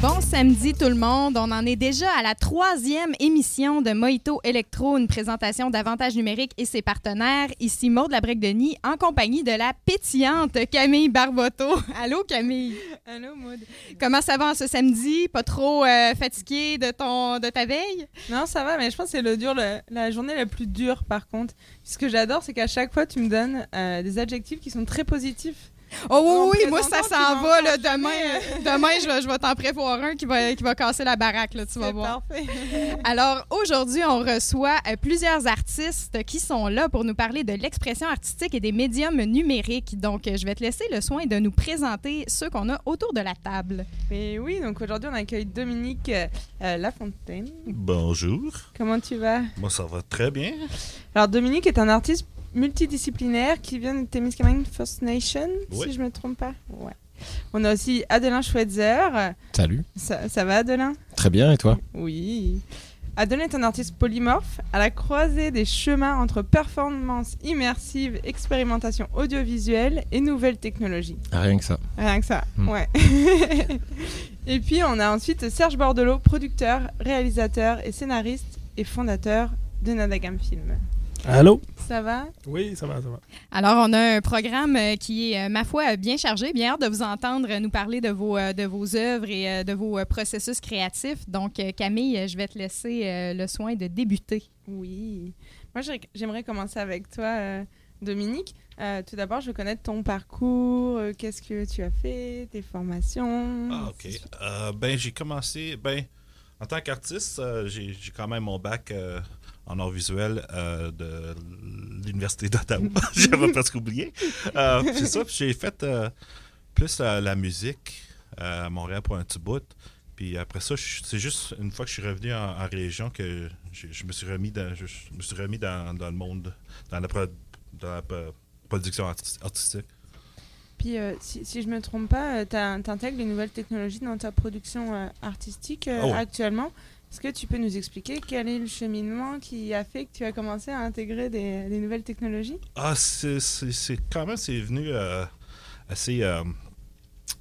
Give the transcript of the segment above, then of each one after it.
Bon samedi tout le monde, on en est déjà à la troisième émission de Mojito Electro, une présentation d'Avantage numérique et ses partenaires. Ici Maud Labrec-Denis en compagnie de la pétillante Camille Barboteau. Allô Camille? Allô Maud. Comment ça va ce samedi? Pas trop euh, fatigué de, ton, de ta veille? Non, ça va, mais je pense que c'est le dur, le- la journée la plus dure par contre. Ce que j'adore, c'est qu'à chaque fois, tu me donnes euh, des adjectifs qui sont très positifs. Oh oui, oui, moi ça s'en va. Là, demain, jamais. euh, demain, je vais, je vais t'en prévoir un qui va, qui va casser la baraque, là, tu vas voir. parfait. Alors aujourd'hui, on reçoit euh, plusieurs artistes qui sont là pour nous parler de l'expression artistique et des médiums numériques. Donc, euh, je vais te laisser le soin de nous présenter ceux qu'on a autour de la table. Et oui, donc aujourd'hui, on accueille Dominique euh, euh, Lafontaine. Bonjour, Comment tu vas? Moi ça va très bien. Alors, Dominique est un artiste multidisciplinaire qui vient de Témiscamingue First Nation, si je me trompe pas. Ouais. On a aussi Adelin Schweitzer. Salut. Ça, ça va, Adelin? Très bien, et toi? Oui. Adelin est un artiste polymorphe à la croisée des chemins entre performance immersive, expérimentation audiovisuelle et nouvelles technologies. Rien que ça. Rien que ça, Hmm. ouais. et puis on a ensuite Serge Bordelot, producteur, réalisateur et scénariste et fondateur de Nadagam Film. Allô? Ça va? Oui, ça va, ça va. Alors, on a un programme euh, qui est, euh, ma foi, bien chargé. Bien hâte de vous entendre euh, nous parler de vos, de vos œuvres et de vos processus créatifs. Donc, Camille, je vais te laisser le soin de débuter. Oui. Moi j'ai- j'aimerais commencer avec toi, Dominique. Euh, tout d'abord, je veux connaître ton parcours, qu'est-ce que tu as fait, tes formations? Ah, ok. Euh, ben, j'ai commencé. Ben, en tant qu'artiste, euh, j'ai quand même mon bac euh, en art visuel euh, de l'Université d'Ottawa. J'avais presque oublié. Euh, c'est ça, j'ai fait euh, plus la, musique à Montréal pour un petit bout. Puis après ça, je- c'est juste une fois que je suis revenu en, en région que je, je me suis remis dans, je, je me suis remis dans, dans le monde, dans la, pro- dans la pro- production arti- artistique. Puis, euh, si, si je me trompe pas, tu intègres les nouvelles technologies dans ta production euh, artistique euh, Ah actuellement. Est-ce que tu peux nous expliquer quel est le cheminement qui a fait que tu as commencé à intégrer des, des nouvelles technologies? Ah, c'est quand même, c'est venu euh, assez euh,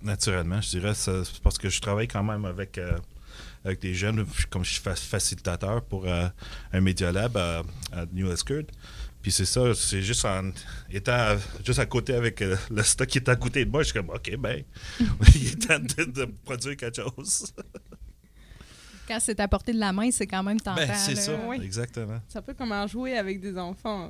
naturellement, je dirais. Parce que je travaille quand même avec, euh, avec des jeunes, comme je suis fa- facilitateur pour euh, un Media Lab à, à New Escurt. Puis c'est ça, c'est juste en étant à- juste à côté avec euh, le stock qui est à côté de moi, je suis comme, OK, ben, il est temps de, de produire quelque chose. Quand c'est à portée de la main, c'est quand même tentant. Ben, c'est ça, Oui. exactement. C'est un peu comme un jouet avec des enfants.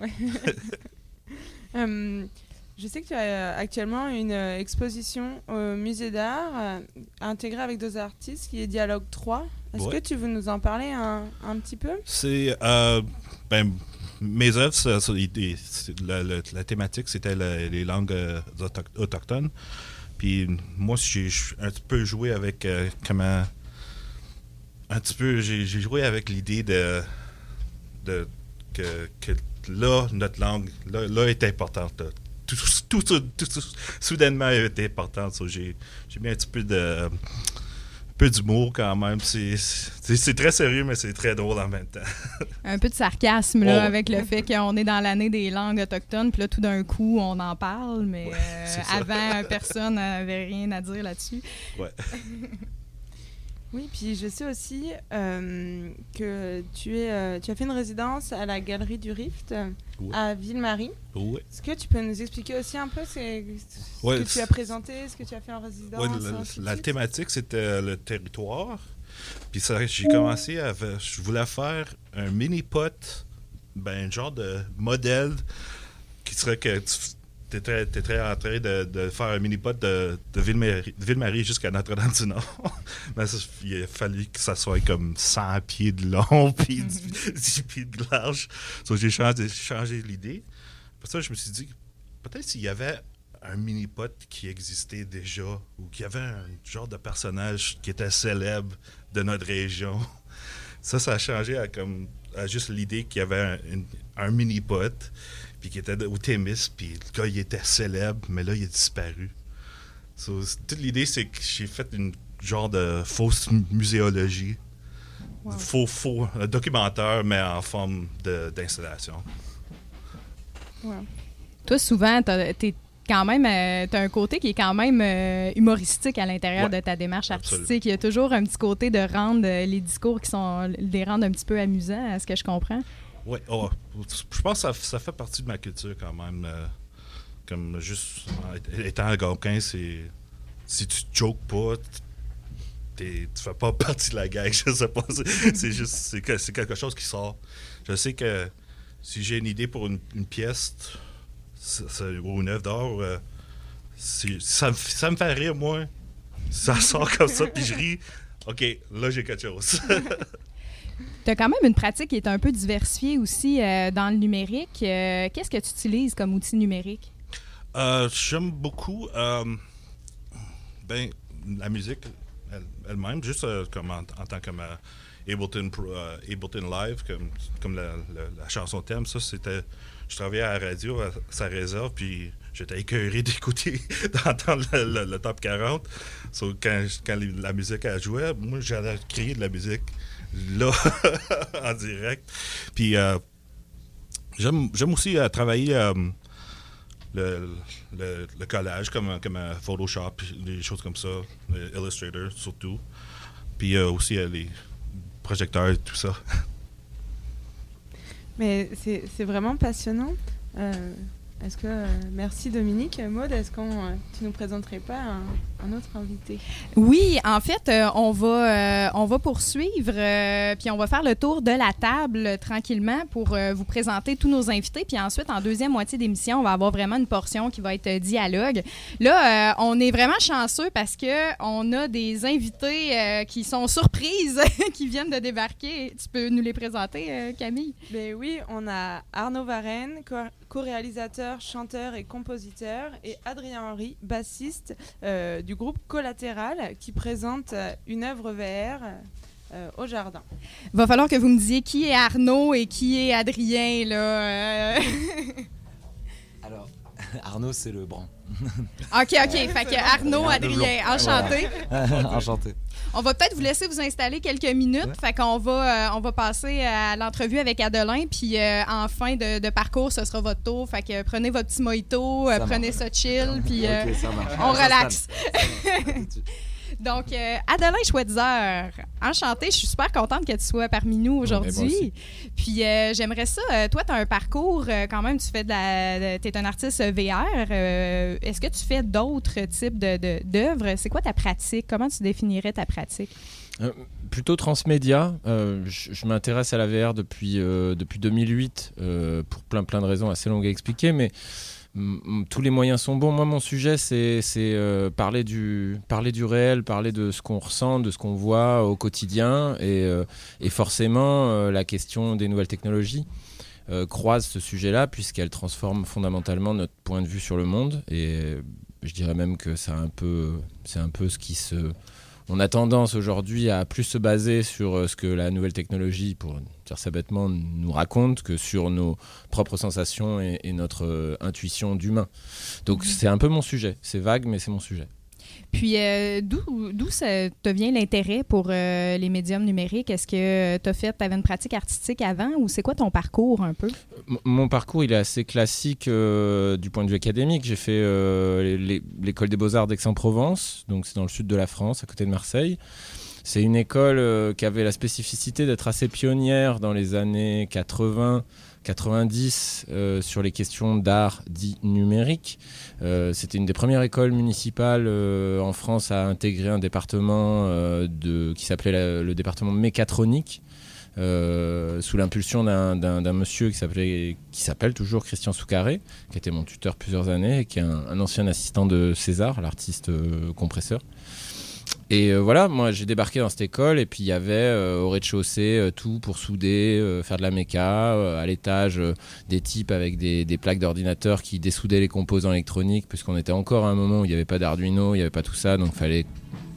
Euh, je sais que tu as actuellement une euh, exposition au musée d'art euh, intégrée avec deux artistes qui est Dialogue 3. Est-ce Ouais. que tu veux nous en parler un, un petit peu? C'est. euh, ben, mes œuvres, la, thématique, c'était les langues euh, autoch- autochtones. Puis moi, j'ai un petit peu joué avec euh, comment. Un petit peu, j'ai joué avec l'idée de. que, là, notre langue, là, là est importante. Tout, tout, tout- tout- soudainement, elle est importante. J'ai mis un petit peu de peu d'humour quand même. C'est- très sérieux, mais c'est très drôle en même temps. Un peu de sarcasme là, Ouais. avec le fait qu'on est dans l'année des langues autochtones, puis là, tout d'un coup, on en parle, mais Ouais, euh, avant, personne n'avait rien à dire là-dessus. Ouais. Oui, puis je sais aussi euh, que tu, es, euh, tu as fait une résidence à la Galerie du Rift euh, Ouais. à Ville-Marie. Ouais. Est-ce que tu peux nous expliquer aussi un peu ce, ce Ouais, que tu as présenté, ce que tu as fait en résidence la, la thématique, c'était le territoire. Puis j'ai commencé à. Je voulais faire un mini-pot, ben, un genre de modèle qui serait que tu étais, en train de, de faire un mini-pot de, de Ville-Marie Ville-Marie jusqu'à Notre-Dame-du-Nord. Mais ça, il a fallu que ça soit comme 100 pieds de long puis 10 pieds de large. Donc j'ai changé, changé l'idée. Pour ça, je me suis dit, peut-être s'il y avait un mini-pot qui existait déjà ou qu'il y avait un genre de personnage qui était célèbre de notre région. Ça, ça a changé à, comme, à juste l'idée qu'il y avait un, un mini-pot puis qui était au Témis, puis le gars, il était célèbre, mais là, il a disparu. So, toute l'idée, c'est que j'ai fait une genre de fausse mu- muséologie. Wow. Faux, faux, un documentaire, mais en forme de- d'installation. Toi, souvent, t'as- t'es quand même, tu as un côté qui est quand même euh, humoristique à l'intérieur Ouais, de ta démarche absolument. artistique. Il y a toujours un petit côté de rendre euh, les discours qui sont les rendre un petit peu amusants, à ce que je comprends. Ouais, oh, je pense que ça, ça fait partie de ma culture quand même. euh, comme juste en étant algonquin, c'est. Si tu jokes pas, t'es- tu fais pas partie de la gang, je sais pas. C'est juste. C'est que- c'est quelque chose qui sort. Je sais que si j'ai une idée pour une, pièce c'est- c'est- ou une œuvre euh, ça, ça me fait rire, moi. Ça sort comme ça, puis je ris. Ok, là j'ai quelque chose. Tu as quand même une pratique qui est un peu diversifiée aussi euh, dans le numérique. Euh, Qu'est-ce que tu utilises comme outil numérique? Euh, J'aime beaucoup ben, la musique elle- elle-même, juste comme en, tant que ma Ableton, Pro- Ableton Live, comme, comme la, chanson thème. Ça, c'était. Je travaillais à la radio, à sa réserve, puis j'étais écœuré d'écouter, d'entendre le, top 40. So, quand, la musique elle jouait, moi, j'allais créer de la musique là, en direct. Puis euh, j'aime aussi euh, travailler. euh, le, collage comme, comme Photoshop, des choses comme ça, Illustrator surtout. Puis aussi les projecteurs et tout ça. Mais c'est vraiment passionnant. Est-ce que euh, merci Dominique, Maud, est-ce qu'on euh, tu nous présenterais pas un, un autre invité? Oui, en fait, euh, on, va, euh, on va poursuivre, euh, puis on va faire le tour de la table euh, tranquillement pour euh, vous présenter tous nos invités. Puis ensuite, en deuxième moitié d'émission, on va avoir vraiment une portion qui va être euh, dialogue. Là, euh, on est vraiment chanceux parce que on a des invités euh, qui sont surprises, qui viennent de débarquer. Tu peux nous les présenter, euh, Camille? Ben oui, on a Arnaud Varenne, co-réalisateur, chanteur et compositeur, et Adrien Henry, bassiste euh, du groupe Collatéral, qui présente euh, une œuvre VR euh, au jardin. Va falloir que vous me disiez qui est Arnaud et qui est Adrien, là. euh. Alors, Arnaud, c'est le branc. OK, OK. Fait que Arnaud, Adrien, enchanté. Enchanté. On va peut-être vous laisser vous installer quelques minutes. Ouais. Fait qu'on va, euh, on va passer à l'entrevue avec Adelin. Puis euh, en fin de, de parcours, ce sera votre tour. Fait que prenez votre petit mojito, euh, Ça prenez marche. ça chill. Puis euh, on relaxe. Donc, euh, Adelin Schweitzer, enchanté. Je suis super contente que tu sois parmi nous ben, aujourd'hui. Puis, euh, j'aimerais ça. euh, toi, tu as un parcours euh, quand même. Tu fais de la. Tu es un artiste VR. Est-ce que tu fais d'autres types de- de- d'œuvres? C'est quoi ta pratique? Comment tu définirais ta pratique? Plutôt transmédia. Euh, je je m'intéresse à la VR depuis, euh, depuis 2008 euh, pour plein plein de raisons assez longues à expliquer, mais tous les moyens sont bons. Moi, mon sujet, c'est euh, parler, du, parler du réel, parler de ce qu'on ressent, de ce qu'on voit au quotidien, et, euh, forcément, euh, la question des nouvelles technologies. croise ce sujet-là puisqu'elle transforme fondamentalement notre point de vue sur le monde et je dirais même que c'est un peu un peu ce qui se on a tendance aujourd'hui à plus se baser sur ce que la nouvelle technologie, pour bêtement, nous raconte que sur nos propres sensations et, et notre euh, intuition d'humain. Donc c'est un peu mon sujet. C'est vague, mais c'est mon sujet. Puis, euh, d'où ça te vient l'intérêt pour euh, les médiums numériques? Est-ce que tu as fait, tu avais une pratique artistique avant ou c'est quoi ton parcours un peu? M- Mon parcours, il est assez classique euh, du point de vue académique. J'ai fait euh, l'école des beaux-arts d'Aix-en-Provence, donc c'est dans le sud de la France, à côté de Marseille. C'est une école euh, qui avait la spécificité d'être assez pionnière dans les années 80, 90 euh, sur les questions d'art dit numérique. Euh, C'était une des premières écoles municipales en France à intégrer un département qui s'appelait la- le département mécatronique. sous l'impulsion d'un- monsieur qui s'appelle toujours Christian Soucaré, qui était mon tuteur plusieurs années et qui est un, ancien assistant de César, l'artiste compresseur. Et euh, voilà, moi j'ai débarqué dans cette école et puis il y avait euh, au rez-de-chaussée euh, tout pour souder, faire de la méca, à l'étage des types avec des, des plaques d'ordinateur qui dessoudaient les composants électroniques, puisqu'on était encore à un moment où il n'y avait pas d'Arduino, il n'y avait pas tout ça, donc il fallait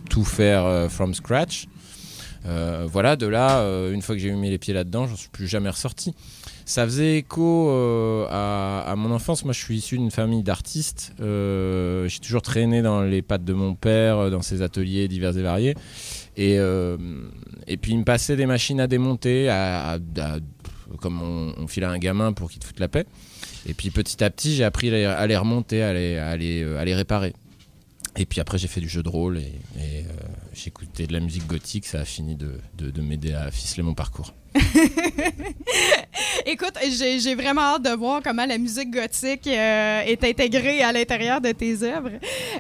tout faire from scratch. Voilà, de là, une fois que j'ai mis les pieds là-dedans, j'en suis plus jamais ressorti. Ça faisait écho euh, à, mon enfance. Moi, je suis issu d'une famille d'artistes. Euh, j'ai toujours traîné dans les pattes de mon père, euh, dans ses ateliers divers et variés. Et, et puis, il me passait des machines à démonter, à, comme on, file à un gamin pour qu'il te foute la paix. Et puis petit à petit, j'ai appris à les, remonter, à les, à, les, à les réparer. Et puis après, j'ai fait du jeu de rôle et, et, euh, écouté de la musique gothique. Ça a fini de, de- de m'aider à ficeler mon parcours. Écoute, j'ai vraiment hâte de voir comment la musique gothique euh, est intégrée à l'intérieur de tes œuvres.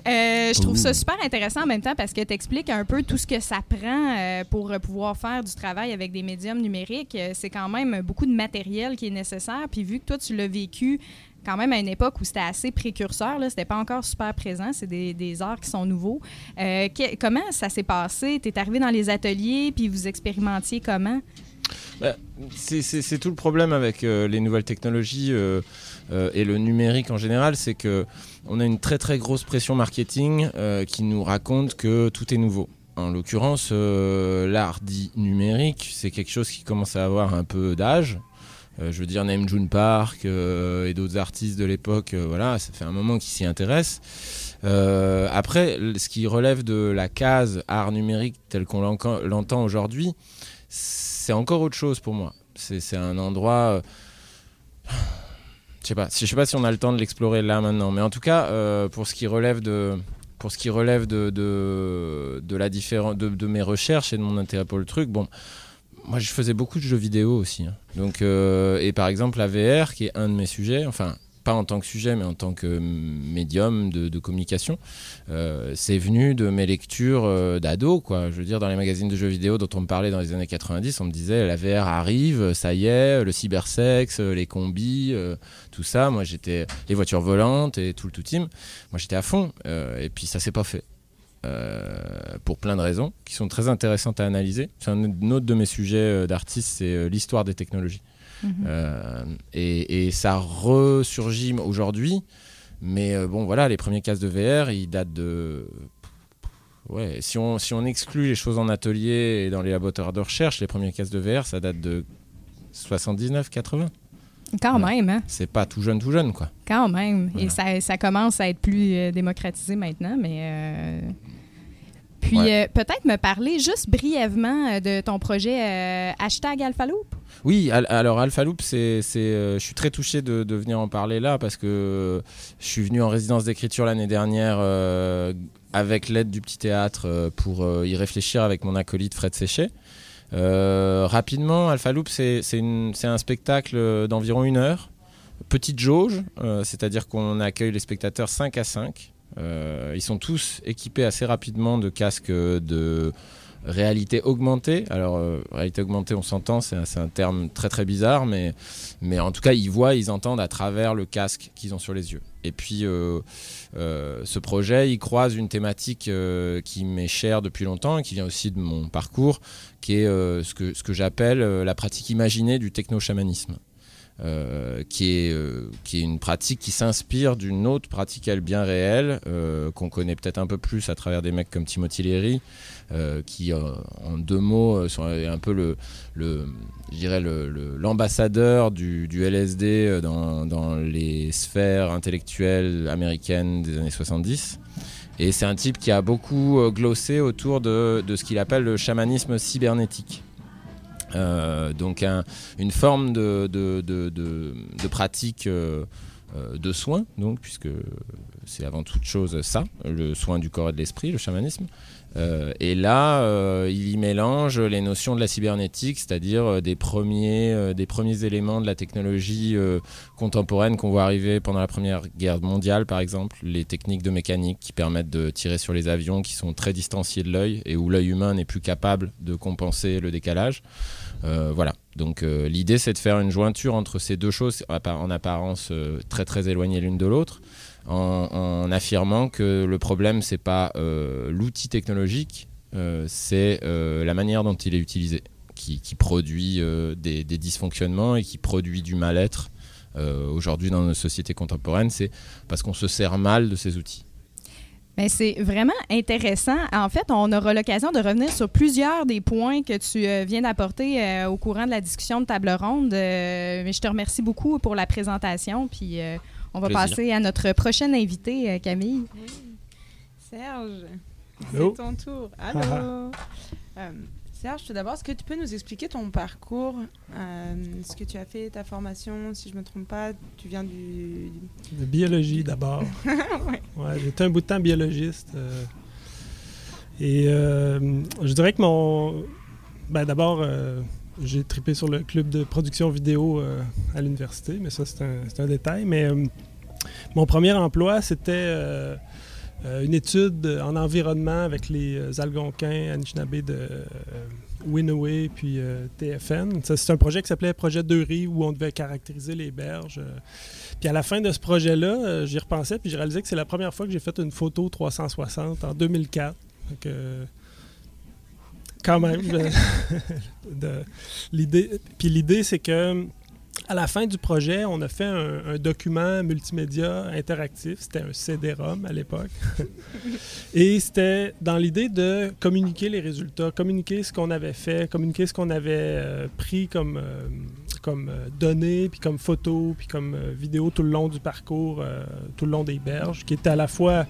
Euh, je trouve ça super intéressant en même temps parce que tu expliques un peu tout ce que ça prend pour pouvoir faire du travail avec des médiums numériques. C'est quand même beaucoup de matériel qui est nécessaire. Puis vu que toi, tu l'as vécu quand même à une époque où c'était assez précurseur, là, c'était pas encore super présent, c'est des, des arts qui sont nouveaux. Euh, comment ça s'est passé? Tu es arrivé dans les ateliers, puis vous expérimentiez comment? Bah, c'est- tout le problème avec euh, les nouvelles technologies euh, et le numérique en général, c'est que on a une très très grosse pression marketing qui nous raconte que tout est nouveau. En l'occurrence, l'art dit numérique, c'est quelque chose qui commence à avoir un peu d'âge. Euh, je veux dire, Naim June Park euh, et d'autres artistes de l'époque, euh, voilà, ça fait un moment qu'ils s'y intéressent. Après, ce qui relève de la case art numérique tel qu'on l'entend aujourd'hui, c'est encore autre chose pour moi. C'est un endroit. Je sais. Je sais pas si on a le temps de l'explorer là maintenant, mais en tout cas, pour ce qui relève de pour ce qui relève de, de, la de mes recherches et de mon intérêt pour le truc, bon, moi je faisais beaucoup de jeux vidéo aussi. hein. Donc, euh, et par exemple la VR, qui est un de mes sujets, enfin pas en tant que sujet, mais en tant que médium de, communication, euh, c'est venu de mes lectures euh, d'ado, quoi. Je veux dire, dans les magazines de jeux vidéo dont on me parlait dans les années 90, on me disait la VR arrive, ça y est, le cybersex, les combis, tout ça. Moi, j'étais les voitures volantes et tout le tout team. Moi, j'étais à fond. et puis, ça s'est pas fait. Euh, pour plein de raisons qui sont très intéressantes à analyser. C'est un autre de mes sujets euh, d'artiste, c'est euh, l'histoire des technologies. Mhm. Euh, et, et ça ressurgit aujourd'hui. Mais bon, voilà, les premiers casques de VR, ils datent de. Ouais, si on, si on exclut les choses en atelier et dans les laboratoires de recherche, les premiers casques de VR, ça date de 79, 80. Quand même, hein? C'est pas tout jeune, tout jeune, quoi. Quand même. Et ça, ça commence à être plus euh, démocratisé maintenant, mais. euh, Puis Ouais. euh, peut-être me parler juste brièvement de ton projet hashtag Alphaloop. Oui, al- alors Alpha Loop, c'est, je suis très touché de, de venir en parler là parce que je suis venu en résidence d'écriture l'année dernière avec l'aide du petit théâtre pour y réfléchir avec mon acolyte Fred Séchet. Euh, rapidement, Alpha Loop, c'est, un spectacle d'environ une heure, petite jauge, euh, c'est-à-dire qu'on accueille les spectateurs 5 à 5. Euh, ils sont tous équipés assez rapidement de casques de réalité augmentée. Alors, euh, réalité augmentée, on s'entend, c'est un, terme très très bizarre, mais, en tout cas, ils voient, ils entendent à travers le casque qu'ils ont sur les yeux. Et puis, euh, euh, ce projet, il croise une thématique qui m'est chère depuis longtemps et qui vient aussi de mon parcours, qui est ce que, ce que j'appelle la pratique imaginée du techno-chamanisme. Euh, qui, est, euh, qui est une pratique qui s'inspire d'une autre pratique elle bien réelle euh, qu'on connaît peut-être un peu plus à travers des mecs comme Timothy Leary qui en deux mots sont un peu le, le l'ambassadeur du, LSD dans, les sphères intellectuelles américaines des années 70 et c'est un type qui a beaucoup glossé autour de ce qu'il appelle le chamanisme cybernétique euh, donc un- une forme de, pratique euh, euh, de soins, puisque c'est avant toute chose ça, le soin du corps et de l'esprit, le chamanisme. Euh, et là, euh, il y mélange les notions de la cybernétique, c'est-à-dire euh, des, premiers, des premiers éléments de la technologie contemporaine qu'on voit arriver pendant la Première Guerre mondiale, par exemple, les techniques de mécanique qui permettent de tirer sur les avions qui sont très distanciés de l'œil et où l'œil humain n'est plus capable de compenser le décalage. Voilà. Donc l'idée c'est de faire une jointure entre ces deux choses en appa- en apparence très très éloignées l'une de l'autre, en, affirmant que le problème c'est pas euh, l'outil technologique, euh, c'est euh, la manière dont il est utilisé, qui, produit des, dysfonctionnements et qui produit du mal-être. Aujourd'hui dans nos sociétés contemporaines, c'est parce qu'on se sert mal de ces outils. C'est vraiment intéressant. En fait, on aura l'occasion de revenir sur plusieurs des points que tu viens d'apporter au courant de la discussion de table ronde. Mais je te remercie beaucoup pour la présentation. Puis on va Plaisir. passer à notre prochaine invitée, euh, Camille. Serge, Allô? c'est ton tour. Allô? Euh, Serge, tout d'abord, est-ce que tu peux nous expliquer ton parcours, euh, ce que tu as fait, ta formation, si je me trompe pas, tu viens du... De biologie d'abord. Ouais. Ouais, J'étais un bout de temps biologiste. euh, et euh, je dirais que mon. Ben, D'abord, euh, j'ai trippé sur le club de production vidéo euh, à l'université, mais ça, c'est un, détail. Mais euh, mon premier emploi, c'était euh, une étude en environnement avec les Algonquins, Anishinaabe de Winaway puis TFN. C'est un projet qui s'appelait Projet de riz où on devait caractériser les berges. Puis à la fin de ce projet-là, j'y repensais puis j'ai réalisé que c'est la première fois que j'ai fait une photo 360 en 2004. Fait que, euh, quand même, l'idée. Puis l'idée, c'est que à la fin du projet, on a fait un, un document multimédia interactif. C'était un CD-ROM à l'époque. Et c'était dans l'idée de communiquer les résultats, communiquer ce qu'on avait fait, communiquer ce qu'on avait euh, pris comme, euh, comme euh, données, puis comme photos, puis comme euh, vidéos tout le long du parcours, tout le long des berges, qui était à la fois...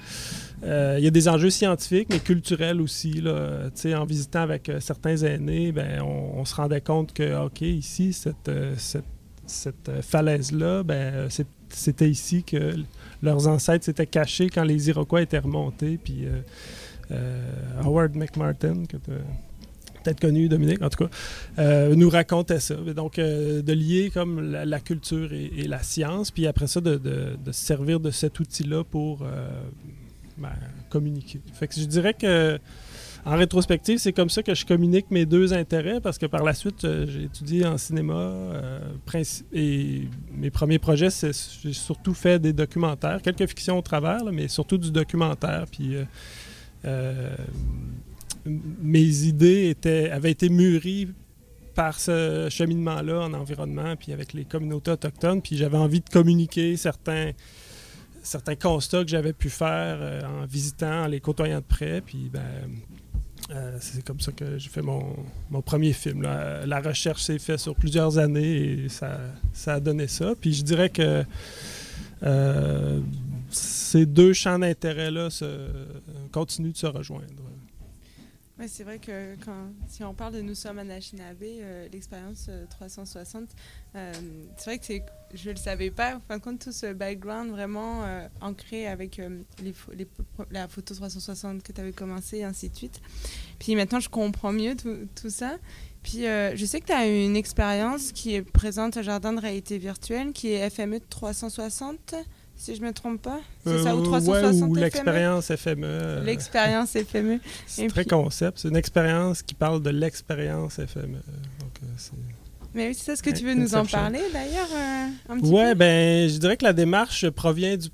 Il y a des enjeux scientifiques, mais culturels aussi. Là. Tu sais, En visitant avec certains aînés, ben, on, on se rendait compte que, OK, ici, cette, cette, cette, euh, falaise-là, ben, euh, c'était ici que leurs ancêtres s'étaient cachés quand les Iroquois étaient remontés. Puis euh, Howard McMartin, que peut-être connu, Dominique, en tout cas, nous racontait ça. Donc, de lier comme la, culture et, la science, puis après ça, de, se servir de cet outil-là pour ben, communiquer. Fait que je dirais que en rétrospective, c'est comme ça que je communique mes deux intérêts parce que par la suite, euh, j'ai étudié en cinéma euh, et mes premiers projets, c'est j'ai surtout fait des documentaires, quelques fictions au travers, mais surtout du documentaire. Puis euh, mes idées avaient été mûries par ce cheminement-là en environnement, puis avec les communautés autochtones, puis j'avais envie de communiquer certains certains constats que j'avais pu faire en visitant, en les côtoyant de près, puis ben, euh, c'est comme ça que j'ai fait mon, mon premier film. La recherche s'est faite sur plusieurs années et ça, ça a donné ça. Puis je dirais que euh, ces deux champs d'intérêt-là continuent de se rejoindre. Ouais, c'est vrai que quand, si on parle de Nous sommes à Anishinaabe, euh, l'expérience euh, 360, euh, c'est vrai que c'est, je ne le savais pas, en fin de compte, tout ce background vraiment euh, ancré avec euh, la photo 360 que tu avais commencé et ainsi de suite. Puis maintenant, je comprends mieux tout, tout ça. Puis euh, je sais que tu as une expérience qui est présente au Jardin de réalité virtuelle, qui est FME 360, si je ne me trompe pas. C'est ça, ou Euh, 360 ouais, ou FME? l'expérience FME. euh, L'expérience FME. c'est très puis- concept. C'est une expérience qui parle de l'expérience FME. Donc, euh, c'est- Mais oui, c'est ça, est-ce que tu veux nous en parler d'ailleurs euh, un petit Ouais, peu? ben, je dirais que la démarche provient du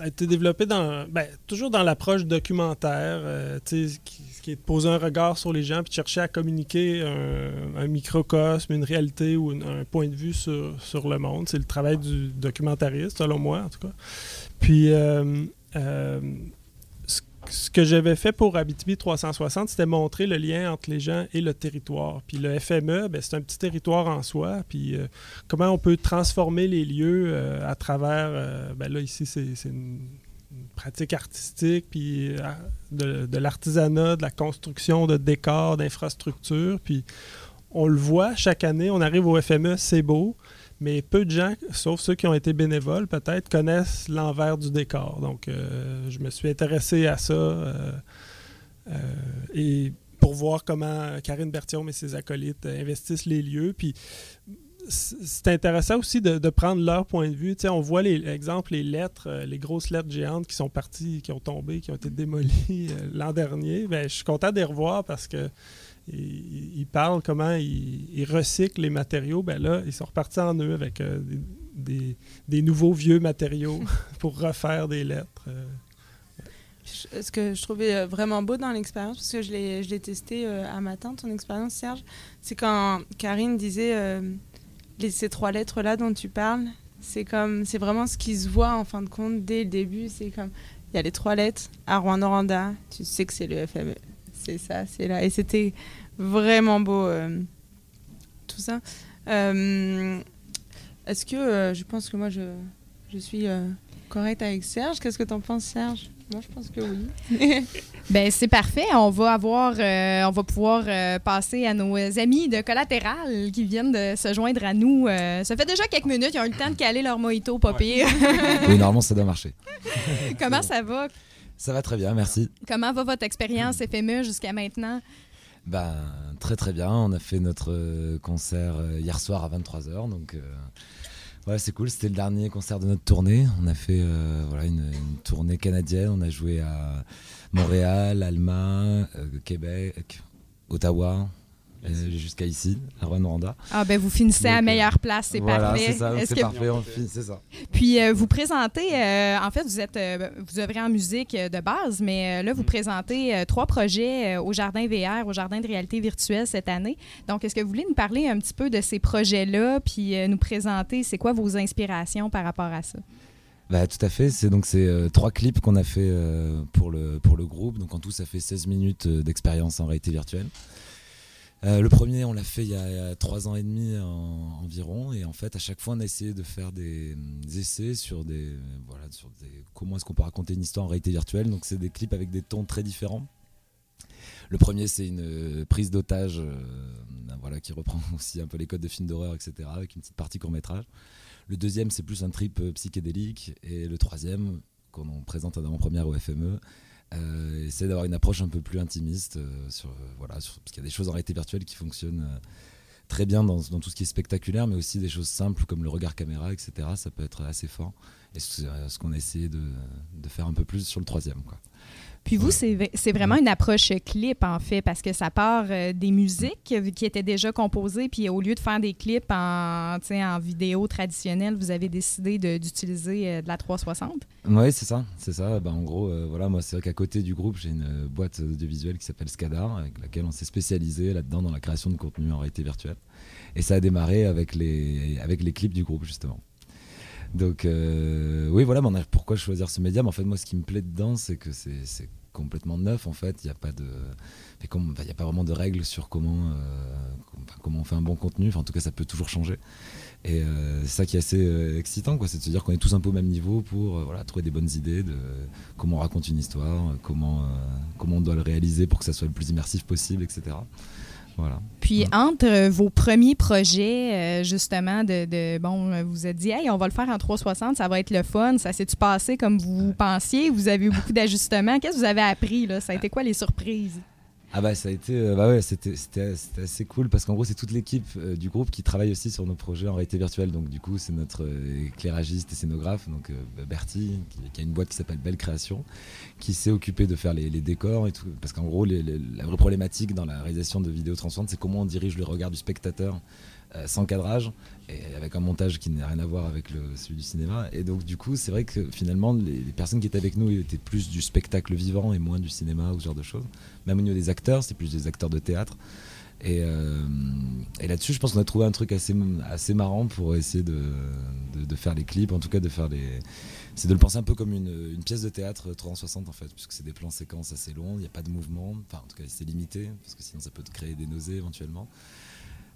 a été développée dans ben, toujours dans l'approche documentaire, euh, qui, qui est de poser un regard sur les gens puis de chercher à communiquer un, microcosme, une réalité ou un point de vue sur, sur le monde. C'est le travail du documentariste, selon moi, en tout cas. Puis, euh, euh, ce, que j'avais fait pour Abitibi 360, c'était montrer le lien entre les gens et le territoire. Puis le FME, ben, c'est un petit territoire en soi. Puis euh, comment on peut transformer les lieux euh, à travers, euh, ben là ici c'est une, pratique artistique, puis de, de l'artisanat, de la construction de décors, d'infrastructures, puis on le voit chaque année, on arrive au FME, c'est beau, mais peu de gens, sauf ceux qui ont été bénévoles peut-être, connaissent l'envers du décor. Donc euh, je me suis intéressé à ça euh, euh, et pour voir comment Karine Berthiaume et ses acolytes investissent les lieux, puis c'est intéressant aussi de, prendre leur point de vue. Tu sais, on voit les exemple les lettres, les grosses lettres géantes qui sont parties, qui ont tombé, qui ont été démolies l'an dernier. Ben, je suis content de les revoir parce que ils, ils parlent comment ils, ils recyclent les matériaux. Ben là, ils sont repartis en eux avec euh, des, des- des nouveaux vieux matériaux pour refaire des lettres. euh. Je- Ce que je trouvais euh, vraiment beau dans l'expérience, parce que je l'ai, je l'ai testé euh, à matin, ton expérience, Serge, c'est quand Karine disait euh, les, ces trois lettres-là dont tu parles, c'est comme, c'est vraiment ce qui se voit en fin de compte dès le début. C'est comme, il y a les trois lettres, à Rouen-Noranda, tu sais que c'est le FME. C'est ça, c'est là. Et c'était vraiment beau, euh, tout ça. Euh, est-ce que, euh, je pense que moi, je, je suis euh, correcte avec Serge. Qu'est-ce que tu en penses, Serge? Moi, je pense que oui. Ben c'est parfait. On va avoir, euh, on va pouvoir euh, passer à nos amis de collatéral qui viennent de se joindre à nous. Euh, ça fait déjà quelques minutes. Ils ont eu le temps de caler leur mojito, pas pire. Oui, normalement, ça doit marcher. Comment ça va? Ça va très bien, merci. Comment va votre expérience FME jusqu'à maintenant? Ben, très très bien. On a fait notre euh, concert euh, hier soir à 23h. Donc, euh, ouais, c'est cool. C'était le dernier concert de notre tournée. On a fait euh, voilà, une, une tournée canadienne. On a joué à Montréal, Alma, euh, Québec, Ottawa, euh, jusqu'à ici, à Rwanda. Ah ben vous finissez à Donc, meilleure place, c'est voilà, parfait. c'est ça. donc Est-ce C'est parfait. On finit, c'est ça. Puis euh, vous présentez, euh, en fait, vous êtes, euh, vous œuvrez en musique euh, de base, mais euh, là vous Mm. présentez euh, trois projets euh, au Jardin VR, au Jardin de réalité virtuelle cette année. Donc, est-ce que vous voulez nous parler un petit peu de ces projets-là, puis euh, nous présenter, c'est quoi vos inspirations par rapport à ça? Bah, tout à fait. C'est donc c'est euh, trois clips qu'on a fait euh, pour le pour le groupe. Donc en tout, ça fait 16 minutes euh, d'expérience en réalité virtuelle. Euh, le premier, on l'a fait il y, a, trois ans et demi en- environ, et en fait, à chaque fois, on a essayé de faire des, essais sur des voilà sur des comment est-ce qu'on peut raconter une histoire en réalité virtuelle. Donc c'est des clips avec des tons très différents. Le premier, c'est une euh, prise d'otage, euh, voilà, qui reprend aussi un peu les codes de films d'horreur, etc., avec une petite partie court métrage. Le deuxième, c'est plus un trip psychédélique. Et le troisième, qu'on en présente en avant-première au FME, euh, essaie d'avoir une approche un peu plus intimiste. euh, sur, euh, voilà, sur- parce qu'il y a des choses en réalité virtuelle qui fonctionnent très bien dans, tout ce qui est spectaculaire, mais aussi des choses simples comme le regard caméra, etc. Ça peut être assez fort. Et ce qu'on a essayé de, de faire un peu plus sur le troisième. Quoi. Puis vous, c'est vraiment une approche clip, en fait, parce que ça part euh, des musiques euh, qui étaient déjà composées, puis au lieu de faire des clips en, en vidéo traditionnelle, vous avez décidé de- d'utiliser euh, de la 360. Oui, c'est ça, c'est ça. Bah, en gros, euh, voilà, moi, c'est vrai qu'à côté du groupe, j'ai une boîte audiovisuelle qui s'appelle Scadar, avec laquelle on s'est spécialisé là-dedans dans la création de contenu en réalité virtuelle. Et ça a démarré avec les, avec les clips du groupe, justement. Donc, euh, oui, voilà, pourquoi choisir ce médium? En fait, moi, ce qui me plaît dedans, c'est que c'est complètement neuf, en fait. Il n'y a pas de. Il n'y a pas vraiment de règles sur comment, euh, comment on fait un bon contenu. Enfin, en tout cas, ça peut toujours changer. Et euh, c'est ça qui est assez euh, excitant, quoi, c'est de se dire qu'on est tous un peu au même niveau pour euh, voilà, trouver des bonnes idées de comment on raconte une histoire, comment, comment on doit le réaliser pour que ça soit le plus immersif possible, etc. Voilà. Puis Ouais. entre vos premiers projets, euh, justement, de, de- bon, euh, vous vous êtes dit, hey, on va le faire en 360, ça va être le fun. Ça s'est-tu passé comme vous pensiez? Vous avez eu beaucoup d'ajustements. Qu'est-ce que vous avez appris, là? Ça a été quoi les surprises? Ah bah ça a été, euh, bah ouais, c'était, assez cool parce qu'en gros c'est toute l'équipe euh, du groupe qui travaille aussi sur nos projets en réalité virtuelle. Donc du coup c'est notre euh, éclairagiste et scénographe, donc euh, Bertie, qui, a une boîte qui s'appelle Belle Création, qui s'est occupé de faire les, décors et tout. Parce qu'en gros la vraie problématique dans la réalisation de vidéos transparentes, c'est comment on dirige le regard du spectateur sans cadrage et avec un montage qui n'a rien à voir avec le, celui du cinéma. Et donc du coup c'est vrai que finalement les, personnes qui étaient avec nous étaient plus du spectacle vivant et moins du cinéma ou ce genre de choses. Même au niveau des acteurs, c'est plus des acteurs de théâtre. Et, euh, là-dessus, je pense qu'on a trouvé un truc assez, assez marrant pour essayer de, de, faire les clips, en tout cas de faire les. C'est de le penser un peu comme une, une pièce de théâtre 360 en fait, puisque c'est des plans séquences assez longs, il n'y a pas de mouvement, enfin en tout cas c'est limité, parce que sinon ça peut te créer des nausées éventuellement.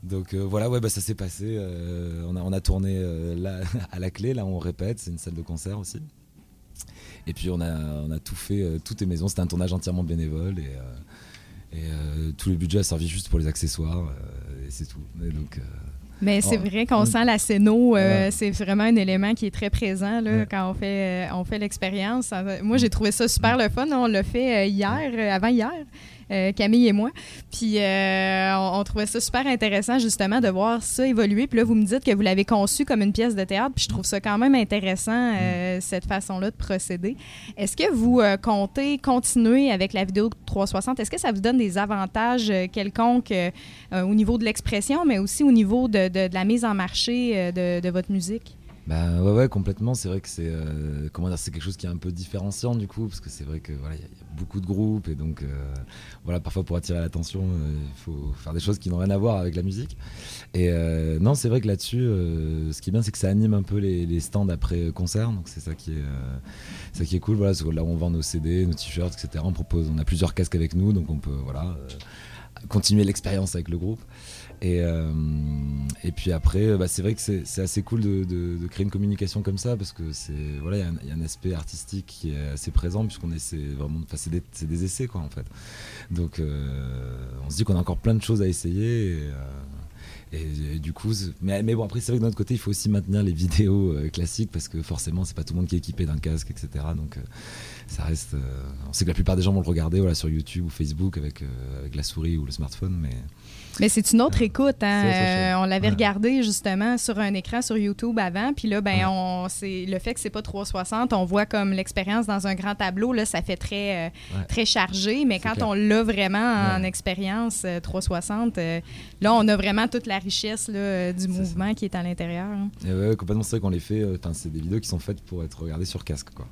Donc euh, voilà, ouais, bah, ça s'est passé. euh, on, a, on a tourné euh, là, à la clé, là on répète, c'est une salle de concert aussi. Et puis on a, on a tout fait, euh, tout est maison, c'était un tournage entièrement bénévole et, et tout le budget a servi juste pour les accessoires et c'est tout. Et donc, Mais c'est vrai qu'on sent la scéno, euh, Ouais. c'est vraiment un élément qui est très présent là, Ouais. quand on fait, euh, on fait l'expérience. Moi, j'ai trouvé ça super le fun. On l'a fait hier, euh, avant hier, euh, Camille et moi. Puis euh, on, on trouvait ça super intéressant justement de voir ça évoluer. Puis là, vous me dites que vous l'avez conçu comme une pièce de théâtre. Puis je trouve ça quand même intéressant, euh, cette façon-là de procéder. Est-ce que vous comptez continuer avec la vidéo 360? Est-ce que ça vous donne des avantages quelconques au niveau de l'expression, mais aussi au niveau de, de- de la mise en marché de, de votre musique? Bah ouais, ouais, complètement. C'est vrai que c'est euh, comment dire, c'est quelque chose qui est un peu différenciant du coup, parce que c'est vrai que voilà, il y, y a beaucoup de groupes et donc euh, voilà, parfois pour attirer l'attention, euh, il faut faire des choses qui n'ont rien à voir avec la musique. Et euh, non, c'est vrai que là-dessus, ce qui est bien, c'est que ça anime un peu les, stands après concert, donc c'est ça qui est ça qui est cool. Voilà, là où on vend nos CD, nos t-shirts, etc. On propose, on a plusieurs casques avec nous, donc on peut voilà. Continuer l'expérience avec le groupe. Et, euh, et puis après, bah, c'est vrai que c'est assez cool de, de, créer une communication comme ça parce que c'est voilà, il y, a un aspect artistique qui est assez présent puisqu'on essaie vraiment, enfin c'est des, des, essais quoi en fait. Donc euh, on se dit qu'on a encore plein de choses à essayer. Euh, et, du coup, mais, mais, bon, après, c'est vrai que de notre côté, il faut aussi maintenir les vidéos classiques parce que forcément, c'est pas tout le monde qui est équipé d'un casque, etc. Donc, ça reste. on sait que la plupart des gens vont le regarder voilà, sur YouTube ou Facebook avec, avec la souris ou le smartphone, mais mais c'est une autre écoute. Hein? Euh, on l'avait regardé justement sur un écran sur YouTube avant. Puis là, ben, on, le fait que c'est pas 360, on voit comme l'expérience dans un grand tableau. Là, ça fait très, euh, très chargé. Mais quand on l'a vraiment en expérience 360, euh, là, on a vraiment toute la richesse là, du mouvement qui est à l'intérieur. Hein. Ouais, complètement. C'est vrai qu'on les fait. c'est des vidéos qui sont faites pour être regardées sur casque. Quoi.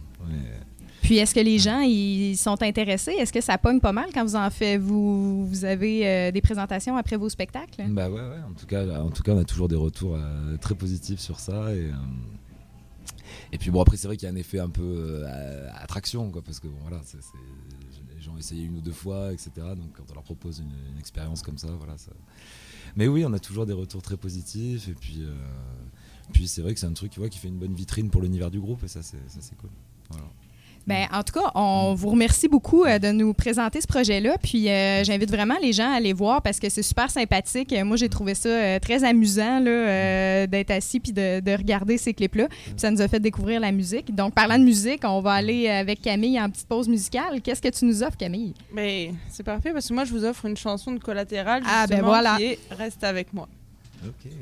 Puis est-ce que les gens ils sont intéressés? Est-ce que ça pogne pas mal quand vous en faites vous, avez euh, des présentations après vos spectacles? Bah ouais, ouais. En tout cas, en tout cas, on a toujours des retours euh, très positifs sur ça et. Euh, et puis bon après c'est vrai qu'il y a un effet un peu attraction quoi parce que voilà les gens ont essayé une ou deux fois etc donc quand on leur propose une, expérience comme ça voilà ça... mais oui on a toujours des retours très positifs et puis puis c'est vrai que c'est un truc tu vois, qui fait une bonne vitrine pour l'univers du groupe et ça c'est cool voilà. Ben, en tout cas, on vous remercie beaucoup euh, de nous présenter ce projet-là. Puis euh, j'invite vraiment les gens à aller voir parce que c'est super sympathique. Moi, j'ai trouvé ça euh, très amusant d'être assis puis de, regarder ces clips-là. Puis ça nous a fait découvrir la musique. Donc, parlant de musique, on va aller avec Camille en petite pause musicale. Qu'est-ce que tu nous offres, Camille? Ben, c'est parfait parce que moi, je vous offre une chanson de collatéral ah, ben voilà. qui est Reste avec moi. OK.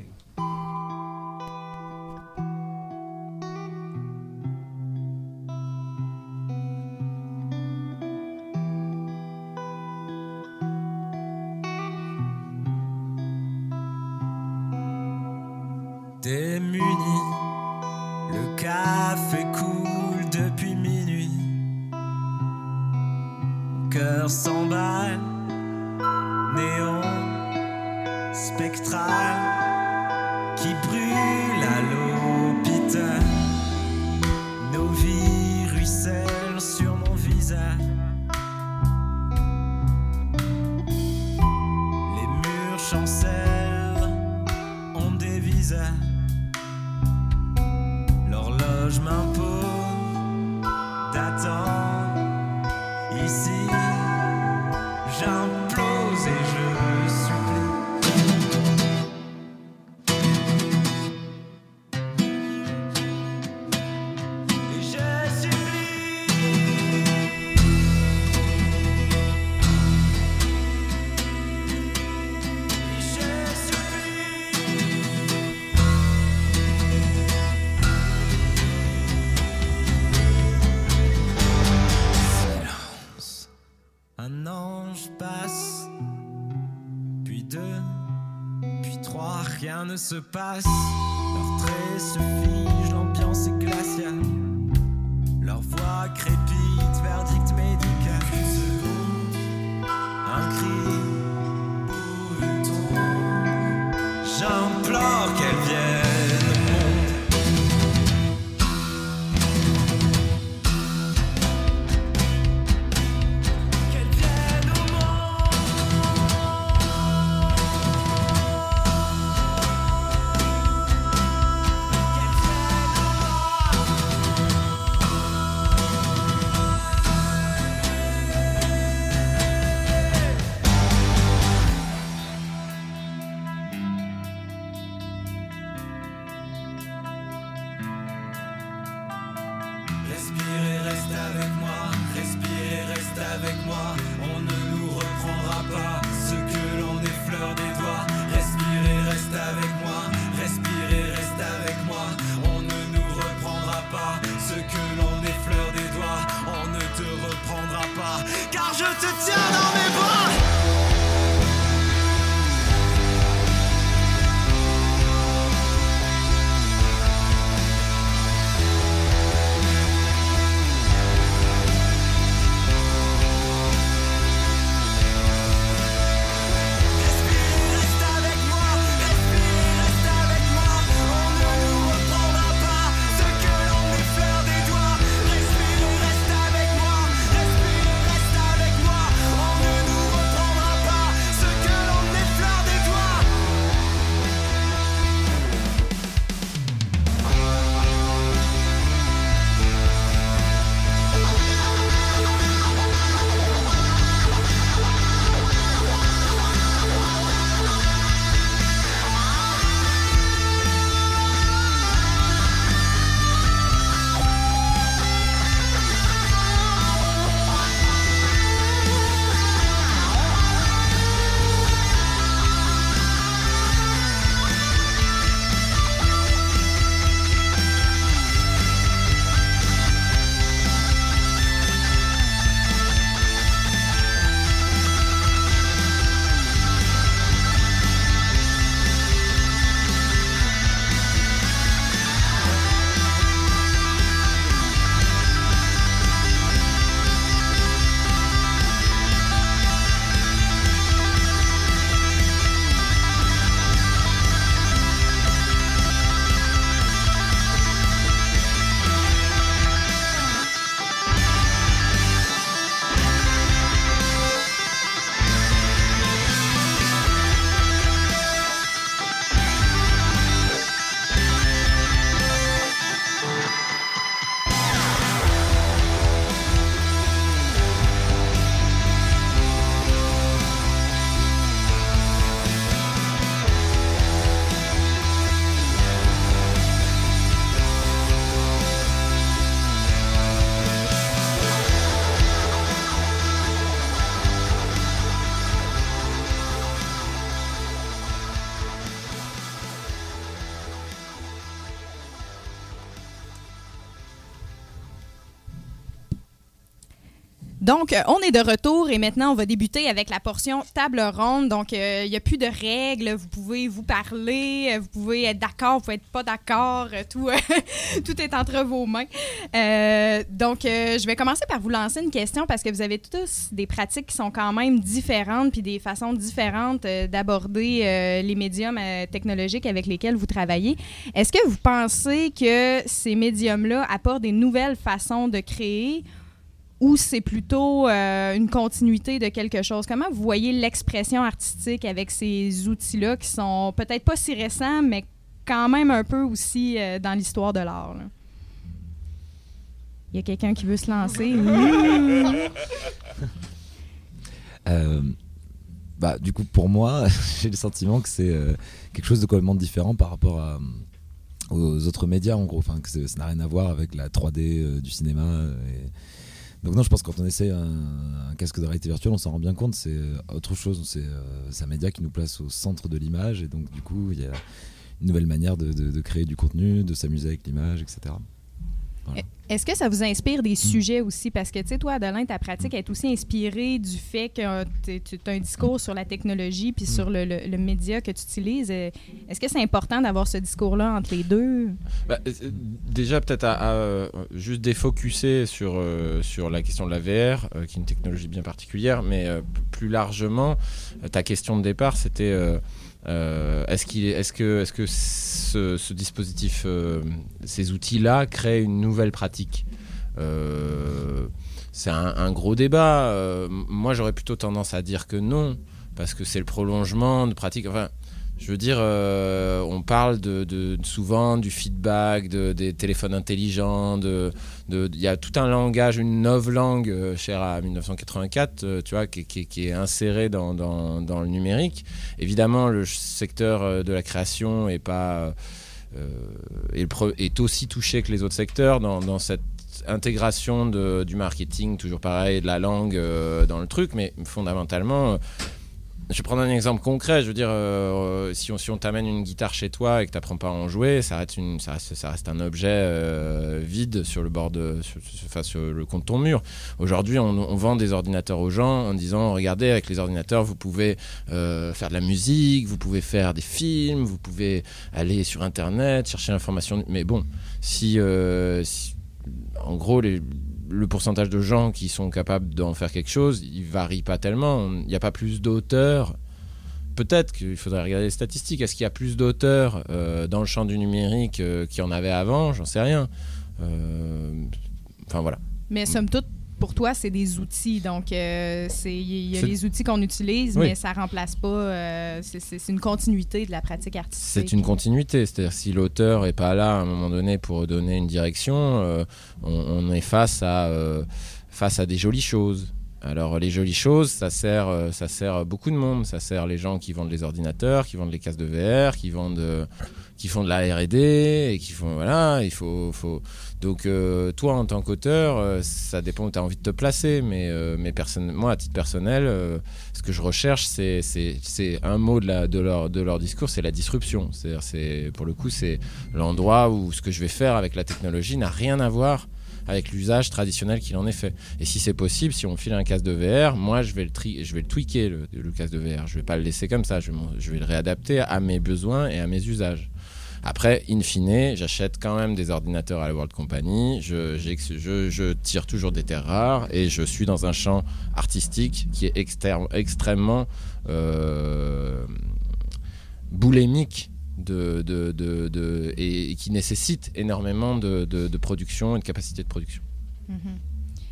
Ne se passe. Leurs traits se figent, l'ambiance est glaciale. Leur voix crépite, verdict Donc, euh, on est de retour et maintenant, on va débuter avec la portion table ronde. Donc, euh, il n'y a plus de règles. Vous pouvez vous parler, euh, vous pouvez être d'accord, vous pouvez être pas d'accord. euh, Tout, euh, tout est entre vos mains. Euh, donc, euh, je vais commencer par vous lancer une question parce que vous avez tous des pratiques qui sont quand même différentes puis des façons différentes euh, d'aborder euh, les médiums euh, technologiques avec lesquels vous travaillez. Est-ce que vous pensez que ces médiums-là apportent des nouvelles façons de créer ou c'est plutôt euh, une continuité de quelque chose? Comment vous voyez l'expression artistique avec ces outils-là qui sont peut-être pas si récents, mais quand même un peu aussi euh, dans l'histoire de l'art? là? Il y a quelqu'un qui veut se lancer? Euh, bah, du coup, pour moi, j'ai le sentiment que c'est euh, quelque chose de complètement différent par rapport à, aux autres médias, en gros. Enfin, que ça n'a rien à voir avec la 3D euh, du cinéma. euh, et- Donc non, je pense que quand on essaie un, casque de réalité virtuelle, on s'en rend bien compte. C'est euh, autre chose. C'est euh, c'est un média qui nous place au centre de l'image. Et donc, du coup, il y a une nouvelle manière de créer du contenu, de s'amuser avec l'image, etc. Est-ce que ça vous inspire des sujets aussi? Parce que, tu sais, toi, Adeline, ta pratique est aussi inspirée du fait que tu as un discours sur la technologie puis sur le, le- le média que tu utilises. Euh, Est-ce que c'est important d'avoir ce discours-là entre les deux? Bah, euh, déjà, peut-être à, à, euh, juste défocuser sur, euh, sur la question de la VR, euh, qui est une technologie bien particulière, mais euh, plus largement, euh, ta question de départ, c'était euh, est-ce que, ce, dispositif, euh, ces outils-là créent une nouvelle pratique? Euh, C'est un, gros débat. Moi, j'aurais plutôt tendance à dire que non, parce que c'est le prolongement de pratiques. Enfin, je veux dire, euh, on parle de, souvent du feedback, de- des téléphones intelligents. Il y a tout un langage, une novlangue euh, chère à 1984, euh, tu vois, qui, est insérée dans, le numérique. Évidemment, le secteur de la création est pas est, aussi touché que les autres secteurs dans, cette intégration du marketing, toujours pareil, de la langue dans le truc, mais fondamentalement. Je vais prendre un exemple concret. Je veux dire, euh, si on, t'amène une guitare chez toi et que tu n'apprends pas à en jouer, ça reste, un objet euh, vide sur le bord de, enfin, sur le compte ton mur. Aujourd'hui, on, vend des ordinateurs aux gens en disant, regardez, avec les ordinateurs, vous pouvez euh, faire de la musique, vous pouvez faire des films, vous pouvez aller sur Internet, chercher l'information. Mais bon, si- en gros, les, le pourcentage de gens qui sont capables d'en faire quelque chose, il varie pas tellement. Il n'y a pas plus d'auteurs. Peut-être qu'il faudrait regarder les statistiques. Est-ce qu'il y a plus d'auteurs euh, dans le champ du numérique euh, qu'il y en avait avant? J'en sais rien. Euh, Enfin voilà. Mais somme toute, pour toi, c'est des outils. Donc, euh, c'est- il y a les outils qu'on utilise, Oui. mais ça remplace pas. euh, c'est- une continuité de la pratique artistique. C'est une continuité, c'est-à-dire si l'auteur est pas là à un moment donné pour donner une direction, euh, on, on est face à, face à des jolies choses. Alors les jolies choses, ça sert, ça sert beaucoup de monde. Ça sert les gens qui vendent les ordinateurs, qui vendent les casques de VR, qui vendent, qui font de la R&D et qui font voilà. Il faut, faut... donc euh, toi en tant qu'auteur, euh, ça dépend où tu as envie de te placer, mais, euh, mais personne, moi à titre personnel, ce que je recherche, c'est, c'est, c'est un mot de, la, de, leur, de leur discours, c'est la disruption. C'est-à-dire, c'est, pour le coup, c'est l'endroit où ce que je vais faire avec la technologie n'a rien à voir avec l'usage traditionnel qu'il en est fait. Et si c'est possible, si on file un casque de VR, moi, je vais le, tri- je vais le tweaker, le, le casque de VR. Je vais pas le laisser comme ça. Je je vais le réadapter à mes besoins et à mes usages. Après, in fine, j'achète quand même des ordinateurs à la World Company, je, tire toujours des terres rares et je suis dans un champ artistique qui est extrêmement euh, boulémique et, qui nécessite énormément de, production et de capacité de production. Mhm.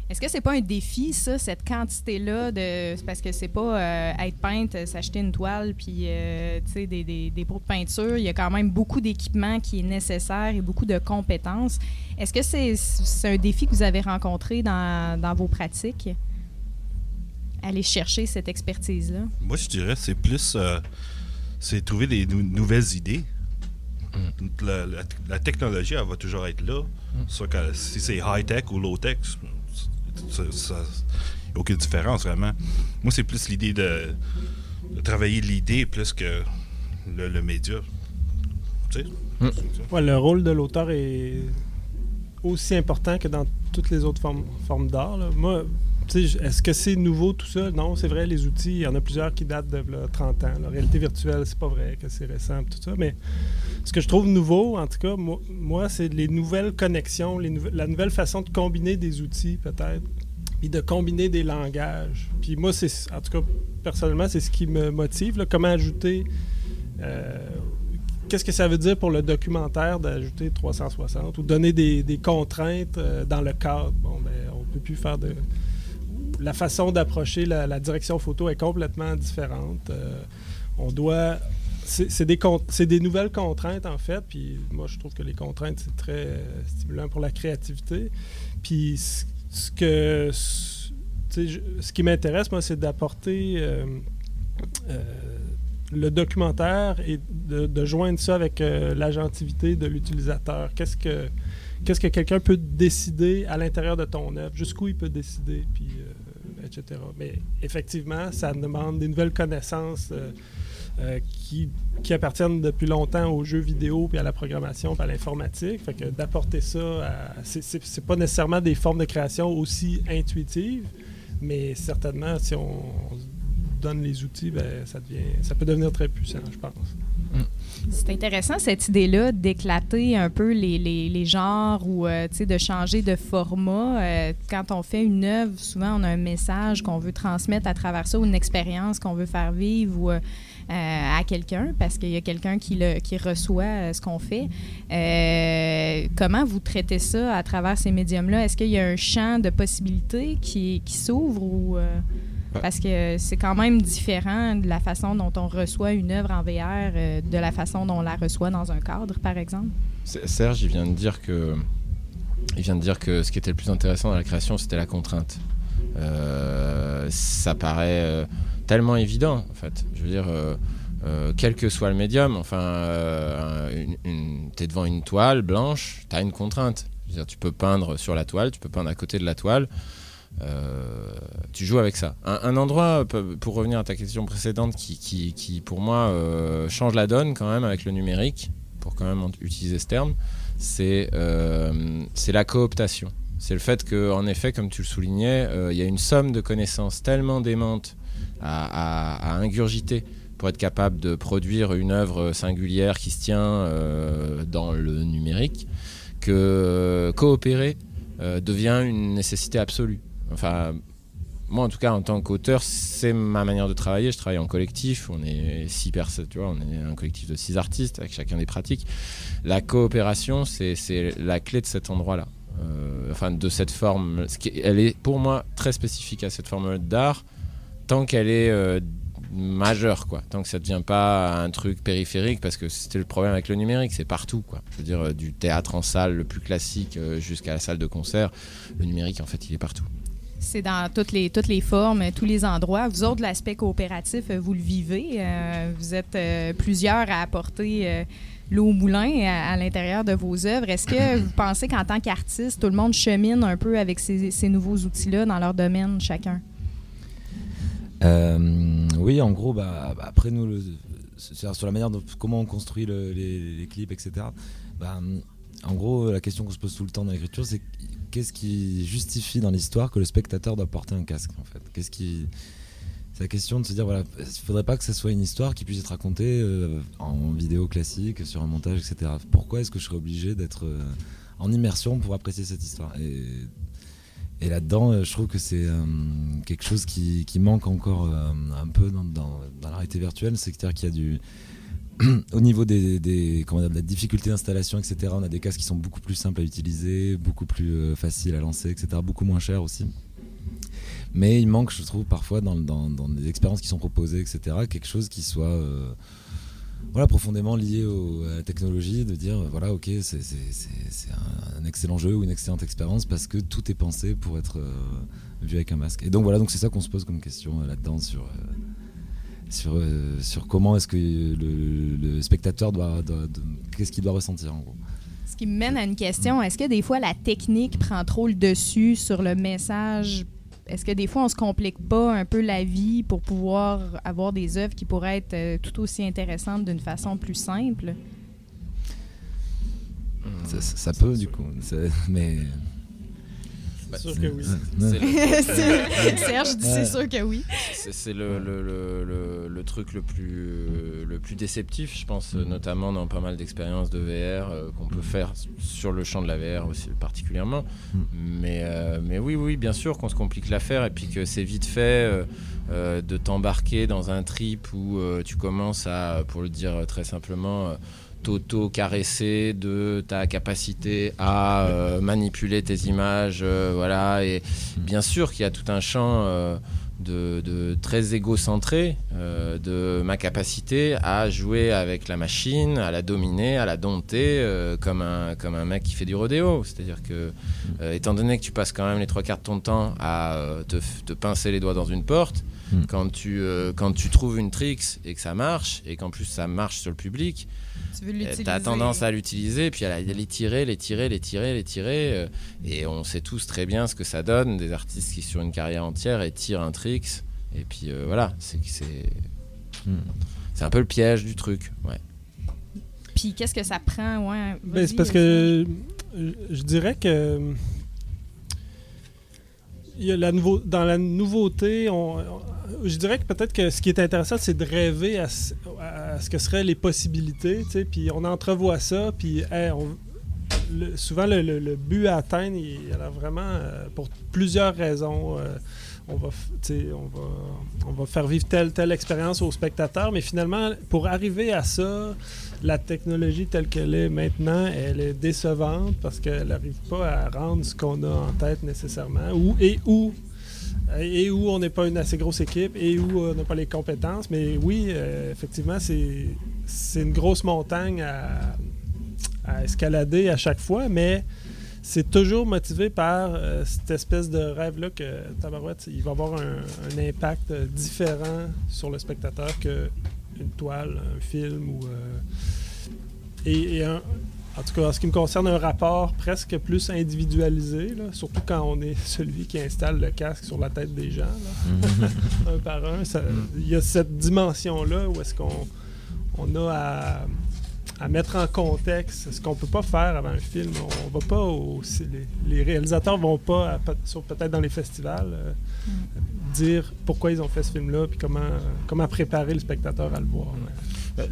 Est-ce que c'est pas un défi, ça, cette quantité-là de. Parce que c'est pas euh, être peintre, s'acheter une toile, puis euh, tu sais, des, des, des pots de peinture. Il y a quand même beaucoup d'équipement qui est nécessaire et beaucoup de compétences. Est-ce que c'est c'est un défi que vous avez rencontré dans, dans vos pratiques? Aller chercher cette expertise-là? Moi, je dirais c'est plus. euh, c'est trouver des nou- nouvelles idées. La, la- la technologie, elle va toujours être là. Soit que si c'est high-tech ou low-tech, ça- ça- il n'y a aucune différence vraiment. Moi, c'est plus l'idée de, de travailler l'idée plus que le, le média. Tu sais? Mm. Ouais, le rôle de l'auteur est aussi important que dans toutes les autres formes, formes d'art. Moi, est-ce que c'est nouveau tout ça? Non, c'est vrai, les outils, il y en a plusieurs qui datent de là, 30 ans. La réalité virtuelle, c'est pas vrai que c'est récent, tout ça. Mais ce que je trouve nouveau, en tout cas, moi, c'est les nouvelles connexions, la nouvelle façon de combiner des outils, peut-être, puis de combiner des langages. Puis moi, c'est, en tout cas, personnellement, c'est ce qui me motive. comment ajouter. euh, Qu'est-ce que ça veut dire pour le documentaire d'ajouter 360 ou donner des, contraintes euh, dans le cadre? Bon, ben, on peut plus faire de. La façon d'approcher la, direction photo est complètement différente. Euh, on doit. C'est des, nouvelles contraintes, en fait. Puis moi, je trouve que les contraintes, c'est très euh, stimulant pour la créativité. Puis ce que. ce- qui m'intéresse, moi, c'est d'apporter. euh, le documentaire et de, joindre ça avec l'agentivité de l'utilisateur. Qu'est-ce que que quelqu'un peut décider à l'intérieur de ton œuvre, jusqu'où il peut décider, puis Mais effectivement, ça demande des nouvelles connaissances euh, euh, qui, appartiennent depuis longtemps aux jeux vidéo, puis à la programmation, puis à l'informatique. Fait que d'apporter ça, c'est- pas nécessairement des formes de création aussi intuitives, mais certainement, si on, donne les outils, ben, ça, devient, ça peut devenir très puissant, je pense. C'est intéressant cette idée-là d'éclater un peu les, les, les genres ou euh, de changer de format. Euh, quand on fait une œuvre, souvent on a un message qu'on veut transmettre à travers ça ou une expérience qu'on veut faire vivre ou, euh, à quelqu'un parce qu'il y a quelqu'un qui, qui reçoit euh, ce qu'on fait. Euh, comment vous traitez ça à travers ces médiums-là? Est-ce qu'il y a un champ de possibilités qui, qui s'ouvre ou... Ouais. parce que c'est quand même différent de la façon dont on reçoit une œuvre en VR euh, de la façon dont on la reçoit dans un cadre, par exemple. Serge, il vient de dire que, il vient de dire que ce qui était le plus intéressant dans la création, c'était la contrainte. Euh, ça paraît euh, tellement évident, en fait. Je veux dire, euh, quel que soit le médium, enfin, euh, une- t'es devant une toile blanche, t'as une contrainte. Dire, tu peux peindre sur la toile, tu peux peindre à côté de la toile. Euh, tu joues avec ça. Un, endroit, pe- pour revenir à ta question précédente, qui, pour moi euh, change la donne quand même avec le numérique, pour quand même utiliser ce terme, c'est euh, la cooptation. C'est le fait que, en effet, comme tu le soulignais, euh, il y a une somme de connaissances tellement démente à, ingurgiter pour être capable de produire une œuvre singulière qui se tient euh, dans le numérique que euh, coopérer euh, devient une nécessité absolue. Enfin, moi en tout cas en tant qu'auteur, c'est ma manière de travailler. Je travaille en collectif. On est six personnes, tu vois, on est un collectif de six artistes avec chacun des pratiques. La coopération, c'est la clé de cet endroit-là. Euh, enfin, de cette forme. ce qui- Elle est pour moi très spécifique à cette forme d'art, tant qu'elle est euh, majeure, quoi. Tant que ça ne devient pas un truc périphérique, parce que c'était le problème avec le numérique, c'est partout, quoi. Je veux dire, euh, du théâtre en salle le plus classique jusqu'à la salle de concert, le numérique, en fait, il est partout. C'est dans toutes les, toutes les formes, tous les endroits. Vous autres, l'aspect coopératif, euh, vous le vivez. Euh, vous êtes euh, plusieurs à apporter l'eau au moulin à, l'intérieur de vos œuvres. Est-ce que vous pensez qu'en tant qu'artiste, tout le monde chemine un peu avec ces, ces nouveaux outils-là dans leur domaine, chacun? Oui, en gros, bah, bah, après nous, sur la manière dont comment on construit le- les, les clips, etc. bah, en gros, la question qu'on se pose tout le temps dans l'écriture, c'est qu'est-ce qui justifie dans l'histoire que le spectateur doit porter un casque, en fait? Qu'est-ce qui c'est la question de se dire voilà, il faudrait pas que ce soit une histoire qui puisse être racontée euh, en vidéo classique, sur un montage, etc. Pourquoi est-ce que je serais obligé d'être euh, en immersion pour apprécier cette histoire? Et là-dedans, euh, je trouve que c'est quelque chose qui, manque encore un peu dans, dans, dans virtuelle. C'est-à-dire qu'il y a du. Au niveau des, comment dire, de la difficulté d'installation, etc., on a des casques qui sont beaucoup plus simples à utiliser, beaucoup plus euh, faciles à lancer, etc., beaucoup moins chers aussi. Mais il manque, je trouve, parfois dans, des expériences qui sont proposées, etc., quelque chose qui soit euh, voilà, profondément lié au- à la technologie, de dire, voilà, ok, c'est un, excellent jeu ou une excellente expérience parce que tout est pensé pour être euh, vu avec un masque. Et donc voilà, donc c'est ça qu'on se pose comme question là-dedans sur, sur, euh, sur comment est-ce que le, le spectateur doit, doit- doit- qu'est-ce qu'il doit ressentir en gros. Ce qui me mène à une question. Est-ce que des fois, la technique prend trop le dessus sur le message? Est-ce que des fois, on se complique pas un peu la vie pour pouvoir avoir des œuvres qui pourraient être euh, tout aussi intéressantes d'une façon plus simple? Ça, ça- ça peut du coup, c'est- Bah, sûr que oui. C'est le- Serge dit c'est sûr que oui. C'est c'est le, le, le, le- le truc le plus, le plus déceptif, je pense, euh, notamment dans pas mal d'expériences de VR euh, qu'on peut faire sur le champ de la VR aussi particulièrement. Mm. Mais, euh, mais oui, oui, bien sûr qu'on se complique l'affaire et puis que c'est vite fait euh, euh, de t'embarquer dans un trip où euh, tu commences à, pour le dire très simplement, euh, t'auto-caresser de ta capacité à euh, manipuler tes images, euh, voilà. Et bien sûr qu'il y a tout un champ euh, de, très égocentré euh, de ma capacité à jouer avec la machine, à la dominer, à la dompter comme, un, comme un mec qui fait du rodéo. C'est-à-dire que, étant donné que tu passes quand même les trois quarts de ton temps à te pincer les doigts dans une porte, Mm. quand, tu, euh, quand tu trouves une tricks et que ça marche, et qu'en plus ça marche sur le public, Tu l'utiliser. T'as tendance à l'utiliser, puis à la- les tirer, les tirer, les tirer, les tirer. euh, et on sait tous très bien ce que ça donne, des artistes qui, sur une carrière entière, et tirent un tricks. Et puis euh, voilà, c'est que c'est. C'est un peu le piège du truc. Ouais. Puis qu'est-ce que ça prend, ouais? Ben, c'est parce que je dirais que la nouveau, dans la nouveauté, on, je dirais que peut-être que ce qui est intéressant, c'est de rêver à, à ce que seraient les possibilités, tu sais, puis on entrevoit ça, puis on- le- souvent le, le- but à atteindre, il y a vraiment euh, pour plusieurs raisons. euh, on va, on, va, on va faire vivre telle, telle expérience aux spectateurs, mais finalement, pour arriver à ça, la technologie telle qu'elle est maintenant, elle est décevante parce qu'elle n'arrive pas à rendre ce qu'on a en tête nécessairement. Ou, et où et où on n'est pas une assez grosse équipe et où on n'a pas les compétences. Mais oui, euh, effectivement, c'est c'est une grosse montagne à, à escalader à chaque fois, mais c'est toujours motivé par euh, cette espèce de rêve-là que Tabarouette, il va avoir un, un impact euh, différent sur le spectateur que une toile, un film ou. euh, et, et un- en tout cas, en ce qui me concerne, un rapport presque plus individualisé, là, surtout quand on est celui qui installe le casque sur la tête des gens, là, un par un. Il y a cette dimension-là où est-ce qu'on on a à, à mettre en contexte ce qu'on peut pas faire avant un film. On va pas au, les, les réalisateurs vont pas, à- sur- peut-être dans les festivals, euh, dire pourquoi ils ont fait ce film-là, puis comment, comment préparer le spectateur à le voir.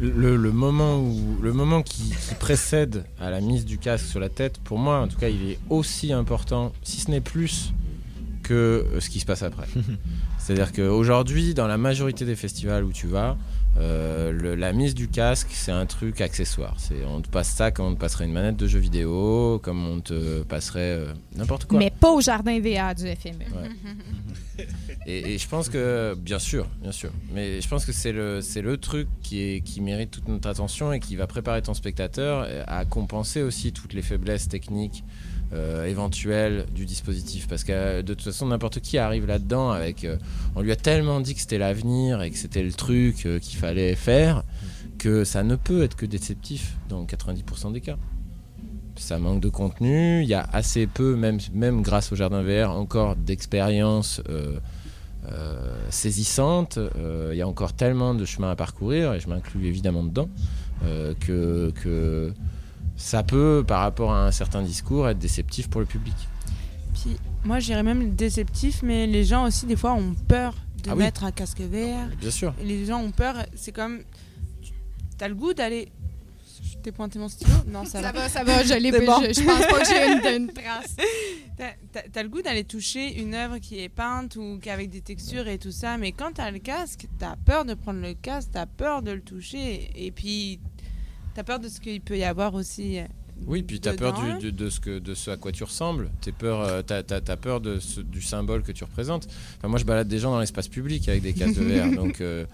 Le, le moment, où, le moment qui, qui précède à la mise du casque sur la tête, pour moi, en tout cas, il est aussi important, si ce n'est plus, que ce qui se passe après. C'est-à-dire qu'aujourd'hui, dans la majorité des festivals où tu vas, euh, le- la mise du casque, c'est un truc accessoire. C'est, on te passe ça comme on te passerait une manette de jeu vidéo, comme on te passerait euh, n'importe quoi. Mais pas au jardin VA du FME. Et, et je pense que, bien sûr, bien sûr, mais je pense que c'est le, c'est le truc qui, est, qui mérite toute notre attention et qui va préparer ton spectateur à compenser aussi toutes les faiblesses techniques euh, éventuelles du dispositif. Parce que de toute façon, n'importe qui arrive là-dedans avec. euh, on lui a tellement dit que c'était l'avenir et que c'était le truc euh, qu'il fallait faire que ça ne peut être que déceptif dans 90% des cas. Ça manque de contenu, il y a assez peu, même, même grâce au Jardin VR, encore d'expériences euh, euh, saisissantes. Euh, Il y a encore tellement de chemin à parcourir, et je m'inclus évidemment dedans, euh, que ça peut, par rapport à un certain discours, être déceptif pour le public. Puis moi, j'irais même déceptif, mais les gens aussi, des fois, ont peur de Ah oui. mettre un casque vert. Bien sûr. Et les gens ont peur, c'est comme. T'as le goût d'aller. Je t'ai pointé mon stylo? Non, ça, Ça va. va, ça va, je l'ai bon. je, je pense pas que j'ai une, une trace. T'as le goût d'aller toucher une œuvre qui est peinte ou qui avec des textures et tout ça, mais quand t'as le casque, t'as peur de prendre le casque, t'as peur de le toucher, et puis t'as peur de ce qu'il peut y avoir aussi. euh, Oui, puis tu as peur dedans. du- de, ce que, de ce à quoi tu ressembles. Tu peur, as, peur de ce- du symbole que tu représentes. Enfin, moi, je balade des gens dans l'espace public avec des casques de verre. Donc, euh,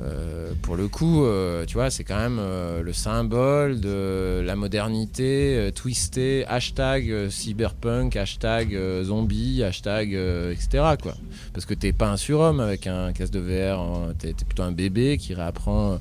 euh, pour le coup, euh, tu vois, c'est quand même euh, le symbole de la modernité euh, twistée. Hashtag euh, cyberpunk, hashtag euh, zombie, hashtag euh, etc. Quoi. Parce que t'es pas un surhomme avec un casque de VR. hein. T'es es plutôt un bébé qui réapprend euh,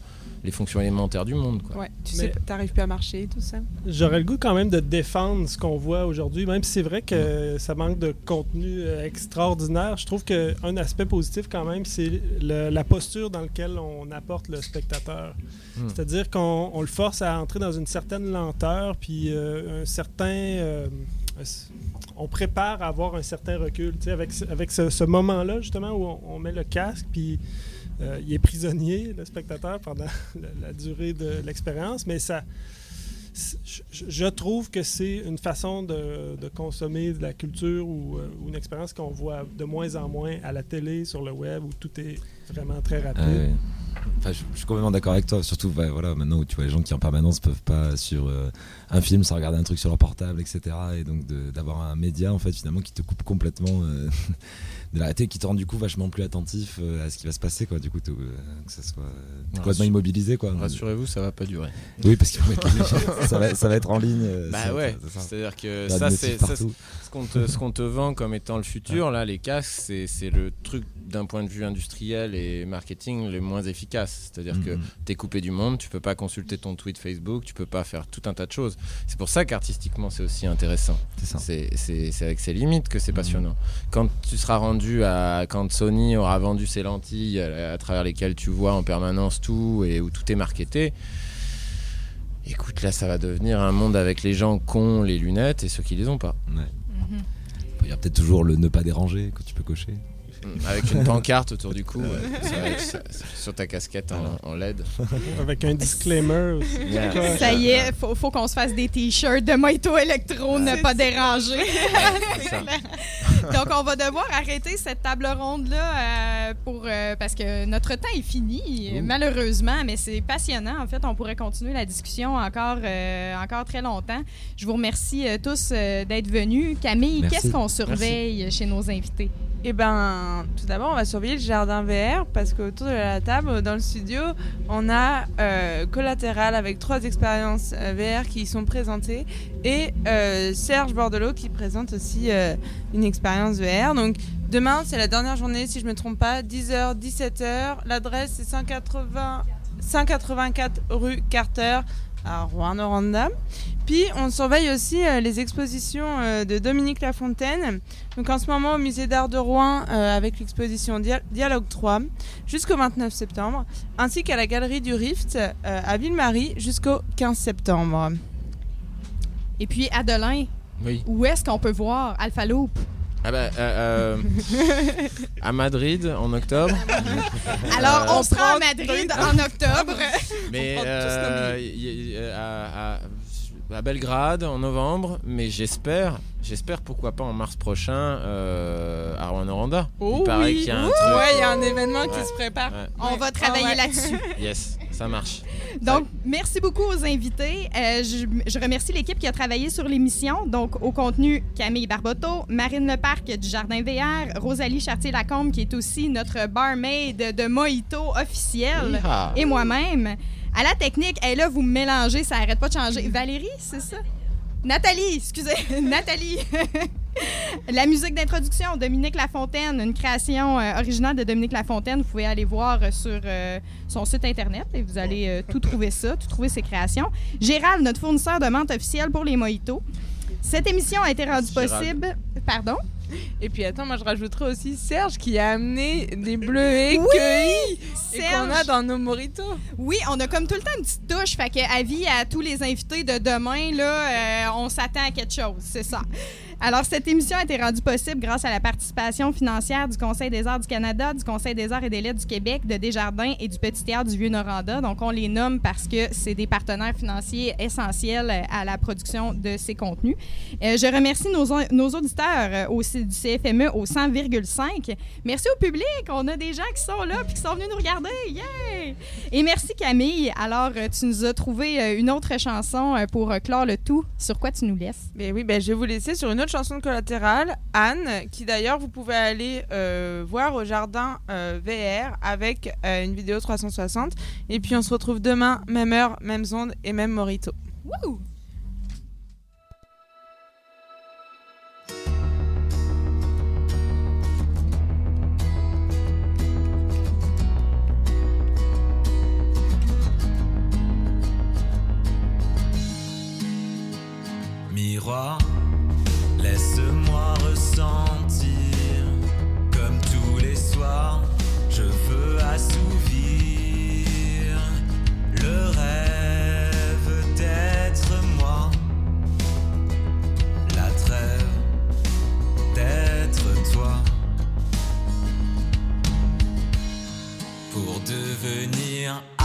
les fonctions élémentaires du monde. Quoi. Ouais, tu Mais- sais, t'arrives plus à marcher et tout ça. J'aurais le goût quand même de défendre ce qu'on voit aujourd'hui, même si c'est vrai que ça manque de contenu euh, extraordinaire. Je trouve qu'un aspect positif quand même, c'est la posture dans laquelle on apporte le spectateur. Hmm. C'est-à-dire qu'on on le force à entrer dans une certaine lenteur, puis euh, un certain... euh, on prépare à avoir un certain recul. Tu sais, avec ce, avec ce, ce moment-là, justement, où on, on met le casque, puis euh, il est prisonnier, le spectateur, pendant la, la durée de l'expérience, mais ça. Je, trouve que c'est une façon de, de consommer de la culture ou, euh, ou une expérience qu'on voit de moins en moins à la télé, sur le web, où tout est vraiment très rapide. Ah ouais. Enfin, je, je suis complètement d'accord avec toi. Surtout, bah, voilà, maintenant où tu vois les gens qui en permanence peuvent pas sur euh, un film sans regarder un truc sur leur portable, etc. Et donc d'avoir un média en fait finalement qui te coupe complètement euh, de la réalité, qui te rend du coup vachement plus attentif euh, à ce qui va se passer, quoi. Du coup, euh, que ça soit euh, complètement immobilisé, quoi. Rassurez-vous, ça va pas durer. Oui, parce les- ça, va, ça va être en ligne. Bah ouais, ça- ça- c'est-à-dire que ça c'est partout. ce qu'on te, ce qu'on te vend comme étant le futur, là, les casques, c'est c'est le truc d'un point de vue industriel et marketing le moins efficace. C'est-à-dire que Mhm. tu es coupé du monde, tu peux pas consulter ton tweet Facebook, tu peux pas faire tout un tas de choses. C'est pour ça qu'artistiquement, c'est aussi intéressant. C'est ça. C'est c'est- c'est avec ses limites que c'est Mhm. passionnant. Quand tu seras rendu à. Quand Sony aura vendu ses lentilles à, à travers lesquelles tu vois en permanence tout et où tout est marketé. Écoute, là, ça va devenir un monde avec les gens qui ont les lunettes et ceux qui les ont pas. Ouais. Il y a peut-être toujours le ne pas déranger que tu peux cocher. Avec une pancarte autour du cou, ouais. Ça va être ça- sur ta casquette en, en LED. Avec un disclaimer aussi. Yeah. Quoi, Ça y est, faut, faut qu'on se fasse des t-shirts de Moito Electro, ne pas déranger. Donc, on va devoir arrêter cette table ronde-là euh, pour, euh, parce que notre temps est fini, Ouh. malheureusement, mais c'est passionnant. En fait, on pourrait continuer la discussion encore, euh, encore très longtemps. Je vous remercie euh, tous euh, d'être venus. Camille, qu'est-ce qu'on surveille chez nos invités? Eh ben, tout d'abord, on va surveiller le jardin VR parce qu'autour de la table, dans le studio, on a euh, Collatéral avec trois expériences euh, VR qui y sont présentées et euh, Serge Bordelot qui présente aussi une expérience VR. Donc, demain, c'est la dernière journée, si je ne me trompe pas, 10h, 17h. L'adresse, c'est 180, 184 rue Carter à Rouen-Noranda. Puis on surveille aussi euh, les expositions euh, de Dominique Lafontaine. Donc en ce moment au musée d'art de Rouen euh, avec l'exposition Dia- Dialogue 3 jusqu'au 29 septembre, ainsi qu'à la galerie du Rift à Ville-Marie jusqu'au 15 septembre. Et puis, Adelin, Oui. où est-ce qu'on peut voir Alpha Loop? Ah euh, euh, à Madrid en octobre. Alors, on sera à Madrid en octobre. Mais prend tous euh, y- y- à, à- à Belgrade en novembre, mais j'espère, j'espère pourquoi pas en mars prochain euh, à Rwanda. Oh Il paraît oui. qu'il y a un truc. Ouais, il y a un événement qui se prépare. Ouais. On va travailler ouais. là-dessus. Yes, ça marche. Donc, merci beaucoup aux invités. Euh, je, je remercie l'équipe qui a travaillé sur l'émission. Donc, au contenu, Camille Barboteau, Marine Leparc du Jardin VR, Rosalie Chartier-Lacombe, qui est aussi notre barmaid de Mojito officiel, et moi-même. À la technique, et là, vous mélangez, ça arrête pas de changer. Valérie, c'est ça? Nathalie, excusez, Nathalie. La musique d'introduction, Dominique Lafontaine, une création euh, originale de Dominique Lafontaine. Vous pouvez aller voir euh, sur euh, son site internet et vous allez tout trouver ça, tout trouver ses créations. Gérald, notre fournisseur de menthe officiel pour les mojitos. Cette émission a été rendue Gérald. possible. Pardon? Et puis attends, moi je rajouterais aussi Serge qui a amené des bleus écueillis et qu'on a dans nos moritos. Oui, on a comme tout le temps une petite touche. Fait que avis à tous les invités de demain, là, euh, on s'attend à quelque chose, c'est ça. Alors, cette émission a été rendue possible grâce à la participation financière du Conseil des arts du Canada, du Conseil des arts et des lettres du Québec, de Desjardins et du Petit Théâtre du Vieux-Noranda. Donc, on les nomme parce que c'est des partenaires financiers essentiels à la production de ces contenus. Euh, je remercie nos, auditeurs euh, au, C- du CFME au 100,5. Merci au public. On a des gens qui sont là puis qui sont venus nous regarder. Yeah! Et merci Camille. Alors, euh, tu nous as trouvé une autre chanson pour clore le tout. Sur quoi tu nous laisses? Mais oui, ben, je vais vous laisser sur une autre chanson de collatéral, Anne, qui d'ailleurs vous pouvez aller euh, voir au jardin euh, VR avec euh, une vidéo 360. Et puis on se retrouve demain, même heure, même onde et même morito. Wouh! Miroir, devenir